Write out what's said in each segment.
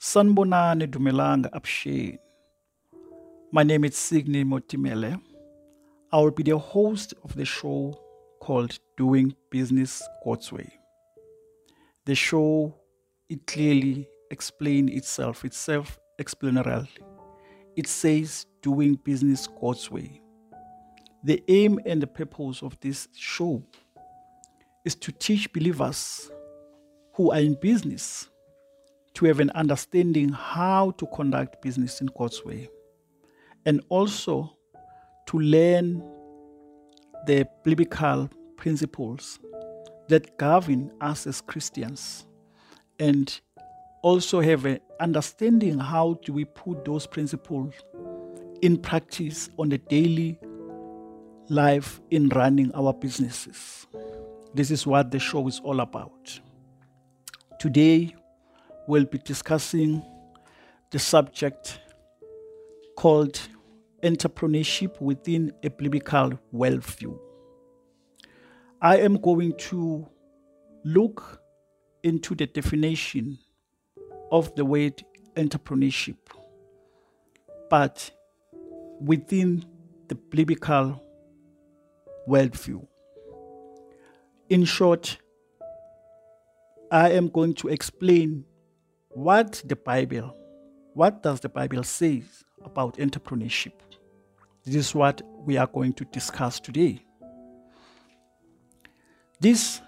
Sanbonani Dumelanga Apshe. My name is Signe Motimele. I will be the host of the show called Doing Business God's Way. The show it clearly explains itself, it's self-explanatory. It says doing business God's way. The aim and the purpose of this show is to teach believers who are in business to have an understanding how to conduct business in God's way and also to learn the biblical principles that govern us as Christians and also have an understanding how do we put those principles in practice on the daily life in running our businesses. This is what the show is all about. Today, we'll be discussing the subject called entrepreneurship within a biblical worldview. I am going to look into the definition of the word entrepreneurship, but within the biblical worldview. In short, I am going to explain what the Bible, what does the Bible say about entrepreneurship. This is what we are going to discuss today. This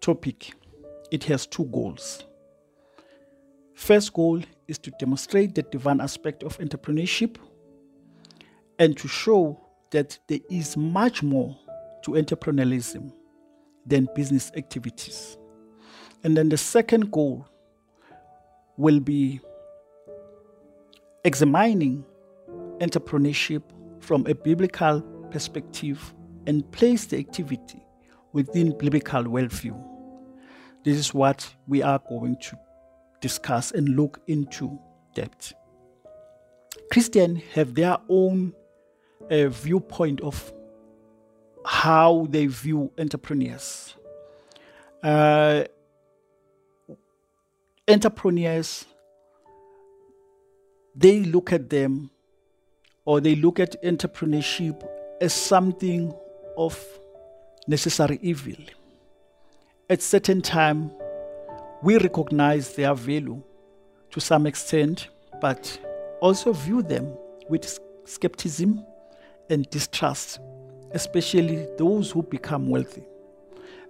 topic, it has two goals. First goal is to demonstrate the divine aspect of entrepreneurship and to show that there is much more to entrepreneurialism than business activities. And then the second goal will be examining entrepreneurship from a biblical perspective and place the activity within biblical worldview. This is what we are going to discuss and look into depth. Christians have their own uh, viewpoint of how they view entrepreneurs. Uh, entrepreneurs, they look at them or they look at entrepreneurship as something of necessary evil. At certain time, we recognize their value to some extent, but also view them with skepticism and distrust, especially those who become wealthy.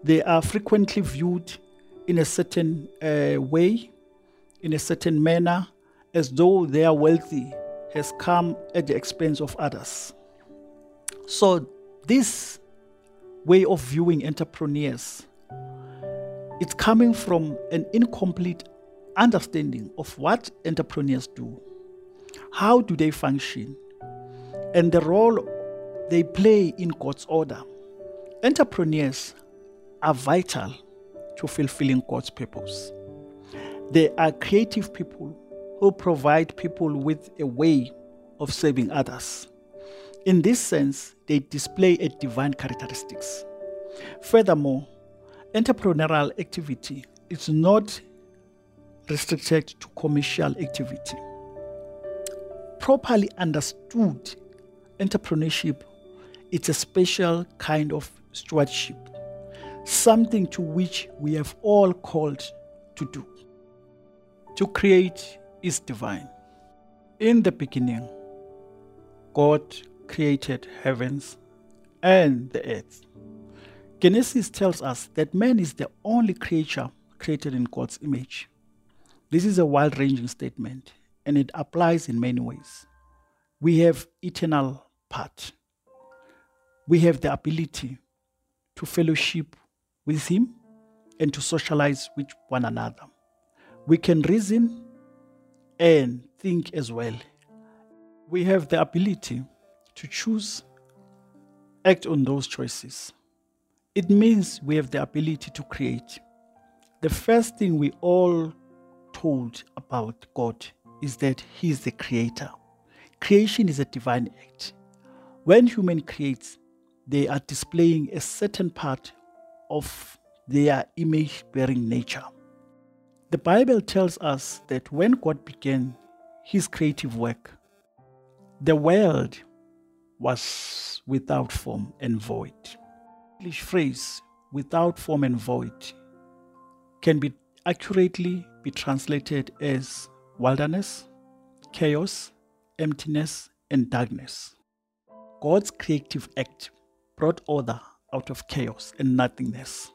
They are frequently viewed in a certain uh, way, in a certain manner, as though their wealthy has come at the expense of others. So, this way of viewing entrepreneurs it's coming from an incomplete understanding of what entrepreneurs do how do they function and the role they play in god's order entrepreneurs are vital to fulfilling god's purpose. They are creative people who provide people with a way of serving others. In this sense they display a divine characteristics. Furthermore entrepreneurial activity is not restricted to commercial activity. Properly understood, entrepreneurship it's a special kind of stewardship, something to which we have all called to do. To create is divine. In the beginning, God created heavens and the earth. Genesis tells us that man is the only creature created in God's image. This is a wide ranging statement and it applies in many ways. We have eternal part. We have the ability to fellowship with him and to socialize with one another. We can reason and think as well. We have the ability to choose, act on those choices. It means we have the ability to create. The first thing we all told about God is that He is the creator. Creation is a divine act. When human creates, they are displaying a certain part of their image bearing nature. The Bible tells us that when God began his creative work, the world was without form and void. English phrase without form and void can be accurately be translated as wilderness, chaos, emptiness, and darkness. God's creative act brought order out of chaos and nothingness.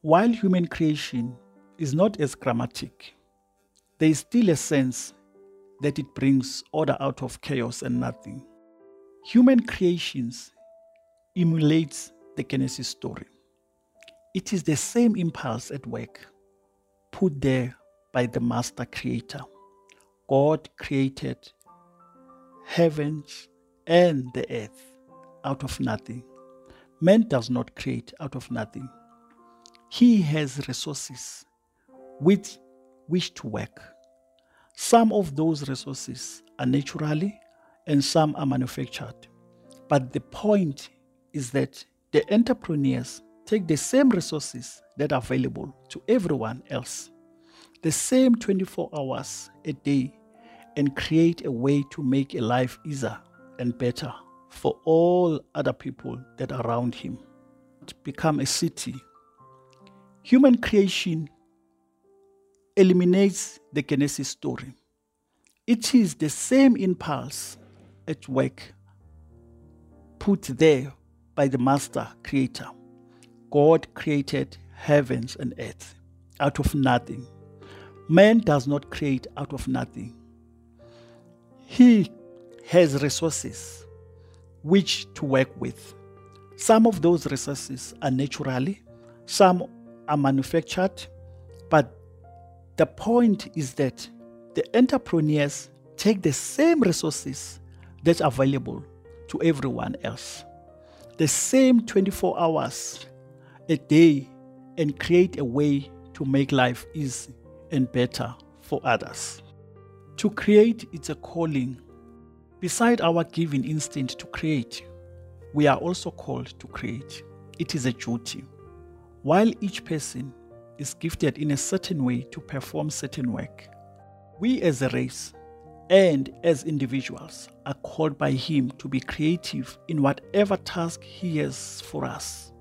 While human creation is not as dramatic, there is still a sense that it brings order out of chaos and nothing. Human creations emulates the Genesis story. It is the same impulse at work put there by the master creator. God created heavens and the earth out of nothing. Man does not create out of nothing. He has resources with which to work. Some of those resources are naturally and some are manufactured. But the point is that the entrepreneurs take the same resources that are available to everyone else, the same 24 hours a day, and create a way to make a life easier and better for all other people that are around him. To Become a city. Human creation eliminates the Genesis story. It is the same impulse at work put there by the master creator. God created heavens and earth out of nothing. Man does not create out of nothing. He has resources which to work with. Some of those resources are naturally, some are manufactured, but the point is that the entrepreneurs take the same resources that's available to everyone else, the same 24 hours a day, and create a way to make life easy and better for others. To create, it's a calling. Beside our given instinct to create, we are also called to create. It is a duty. While each person is gifted in a certain way to perform certain work. We as a race and as individuals are called by Him to be creative in whatever task He has for us.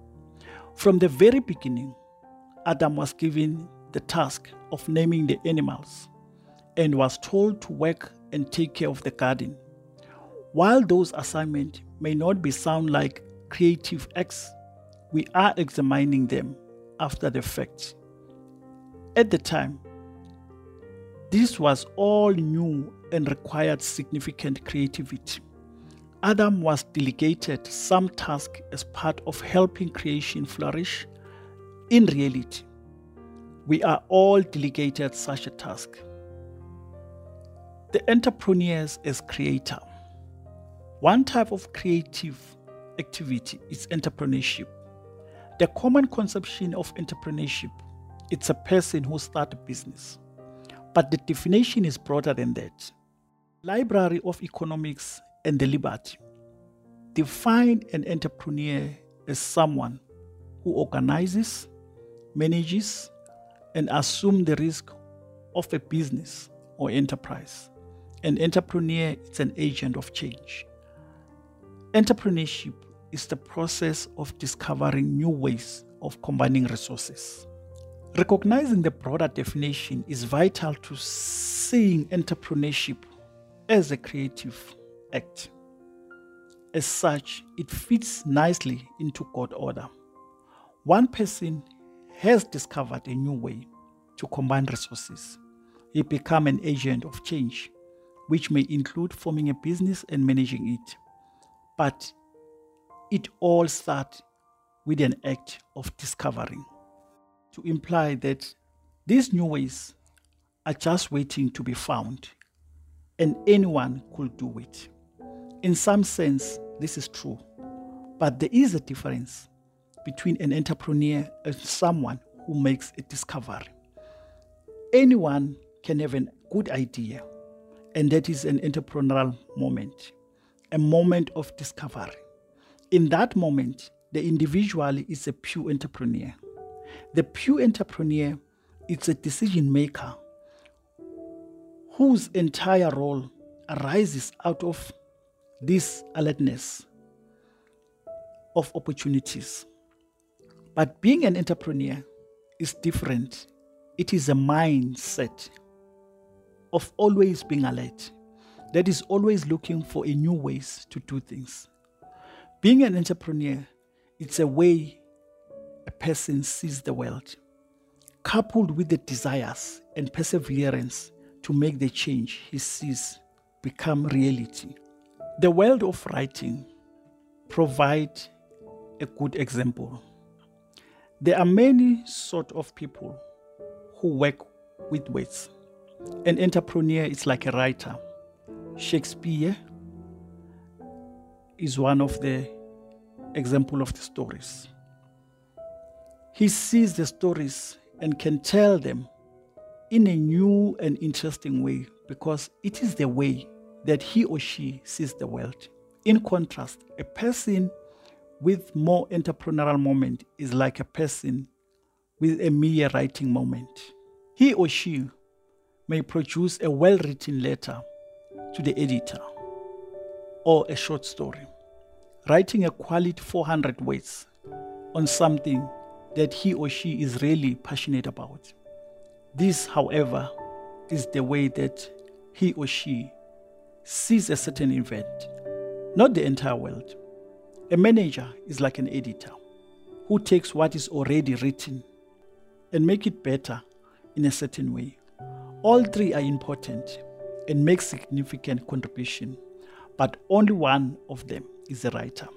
From the very beginning, Adam was given the task of naming the animals and was told to work and take care of the garden. While those assignments may not be sound like creative acts, we are examining them after the fact at the time, this was all new and required significant creativity. Adam was delegated some task as part of helping creation flourish. In reality, we are all delegated such a task. The entrepreneurs as creator. One type of creative activity is entrepreneurship. The common conception of entrepreneurship it's a person who starts a business. But the definition is broader than that. Library of Economics and the Liberty define an entrepreneur as someone who organizes, manages, and assumes the risk of a business or enterprise. An entrepreneur is an agent of change. Entrepreneurship is the process of discovering new ways of combining resources. Recognizing the broader definition is vital to seeing entrepreneurship as a creative act. As such, it fits nicely into God order. One person has discovered a new way to combine resources. He become an agent of change, which may include forming a business and managing it. But it all starts with an act of discovering to imply that these new ways are just waiting to be found and anyone could do it. In some sense, this is true, but there is a difference between an entrepreneur and someone who makes a discovery. Anyone can have a good idea, and that is an entrepreneurial moment, a moment of discovery. In that moment, the individual is a pure entrepreneur. The pure entrepreneur it's a decision maker whose entire role arises out of this alertness of opportunities. But being an entrepreneur is different. It is a mindset of always being alert, that is always looking for a new ways to do things. Being an entrepreneur, it's a way a person sees the world, coupled with the desires and perseverance to make the change he sees become reality. The world of writing provide a good example. There are many sort of people who work with words. An entrepreneur is like a writer. Shakespeare is one of the example of the stories. He sees the stories and can tell them in a new and interesting way because it is the way that he or she sees the world. In contrast, a person with more entrepreneurial moment is like a person with a mere writing moment. He or she may produce a well written letter to the editor or a short story, writing a quality 400 words on something that he or she is really passionate about. This, however, is the way that he or she sees a certain event, not the entire world. A manager is like an editor who takes what is already written and make it better in a certain way. All three are important and make significant contribution, but only one of them is a writer.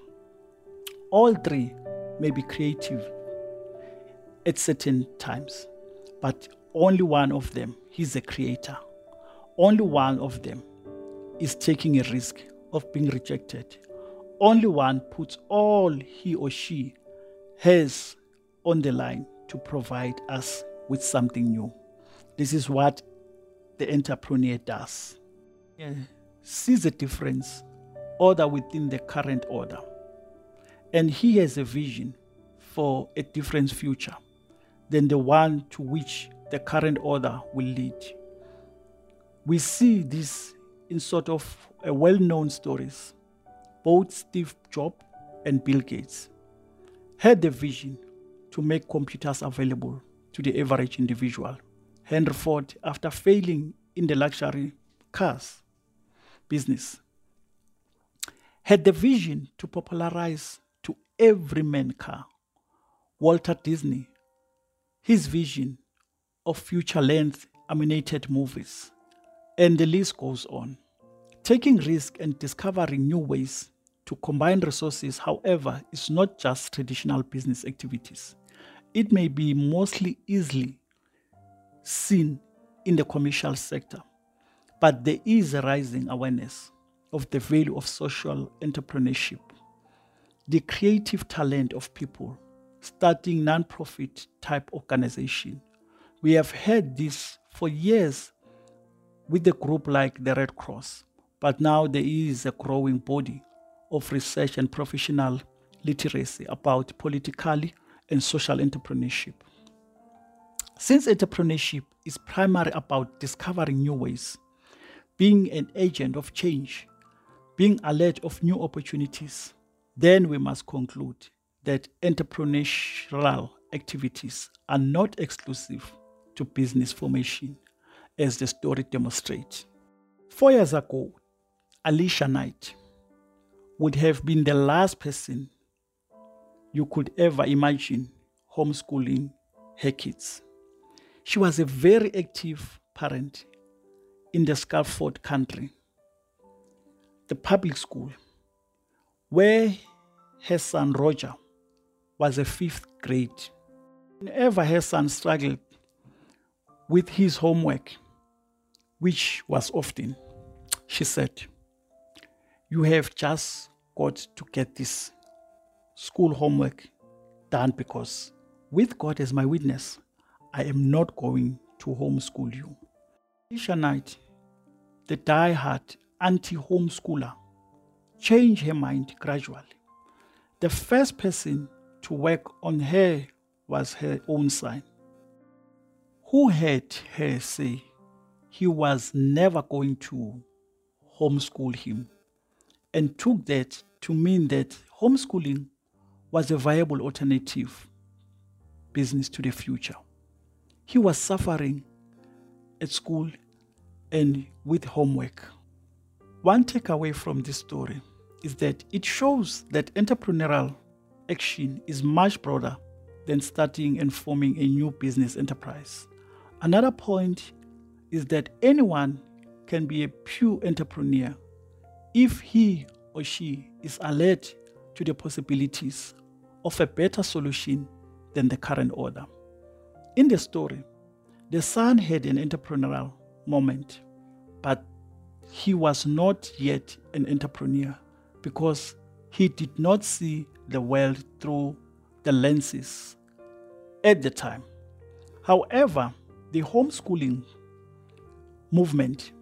All three may be creative at certain times, but only one of them is a creator. Only one of them is taking a risk of being rejected only one puts all he or she has on the line to provide us with something new. This is what the entrepreneur does. Yeah. Sees a difference, order within the current order. And he has a vision for a different future than the one to which the current order will lead. We see this in sort of well known stories both Steve Jobs and Bill Gates had the vision to make computers available to the average individual. Henry Ford, after failing in the luxury cars business, had the vision to popularize to every man car. Walter Disney, his vision of future length animated movies, and the list goes on. Taking risk and discovering new ways to combine resources, however, is not just traditional business activities. It may be mostly easily seen in the commercial sector, but there is a rising awareness of the value of social entrepreneurship, the creative talent of people starting non-profit type organization. We have had this for years with a group like the Red Cross but now there is a growing body of research and professional literacy about political and social entrepreneurship. Since entrepreneurship is primarily about discovering new ways, being an agent of change, being alert of new opportunities, then we must conclude that entrepreneurial activities are not exclusive to business formation, as the story demonstrates. Four years ago, Alicia Knight would have been the last person you could ever imagine homeschooling her kids. She was a very active parent in the Scarford country, the public school, where her son Roger was a fifth grade. Whenever her son struggled with his homework, which was often, she said, you have just got to get this school homework done because with God as my witness, I am not going to homeschool you. Knight, the die-hard anti-homeschooler, changed her mind gradually. The first person to work on her was her own son, who heard her say he was never going to homeschool him and took that to mean that homeschooling was a viable alternative business to the future. He was suffering at school and with homework. One takeaway from this story is that it shows that entrepreneurial action is much broader than starting and forming a new business enterprise. Another point is that anyone can be a pure entrepreneur if he or she is alert to the possibilities of a better solution than the current order. In the story, the son had an entrepreneurial moment, but he was not yet an entrepreneur because he did not see the world through the lenses at the time. However, the homeschooling movement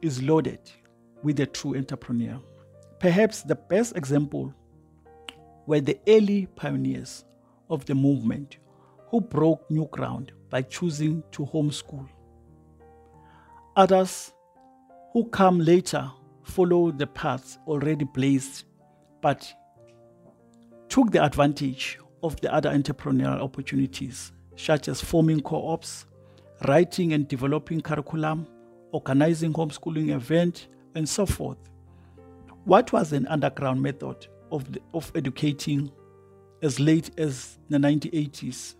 is loaded with a true entrepreneur. Perhaps the best example were the early pioneers of the movement who broke new ground by choosing to homeschool. Others who come later follow the paths already blazed but took the advantage of the other entrepreneurial opportunities, such as forming co ops, writing and developing curriculum, organizing homeschooling events, and so forth. What was an underground method of, the, of educating as late as the 1980s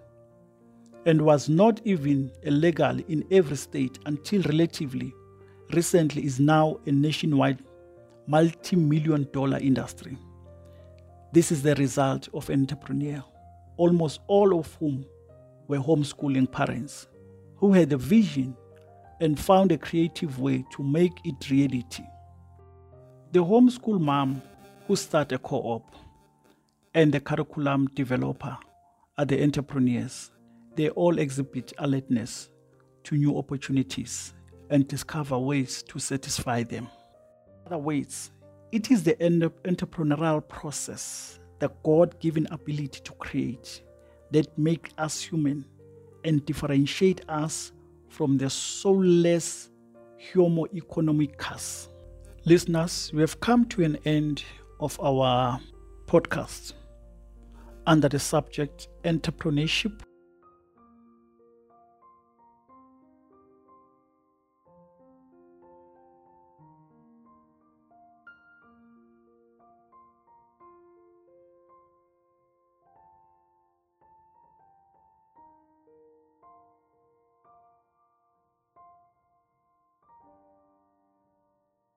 and was not even illegal in every state until relatively recently is now a nationwide multi-million dollar industry. This is the result of an entrepreneur, almost all of whom were homeschooling parents who had a vision and found a creative way to make it reality. The homeschool mom who started a co-op and the curriculum developer are the entrepreneurs. They all exhibit alertness to new opportunities and discover ways to satisfy them. Other ways it is the entrepreneurial process, the God given ability to create, that make us human and differentiate us from the soulless Homo economicus. Listeners, we have come to an end of our podcast under the subject entrepreneurship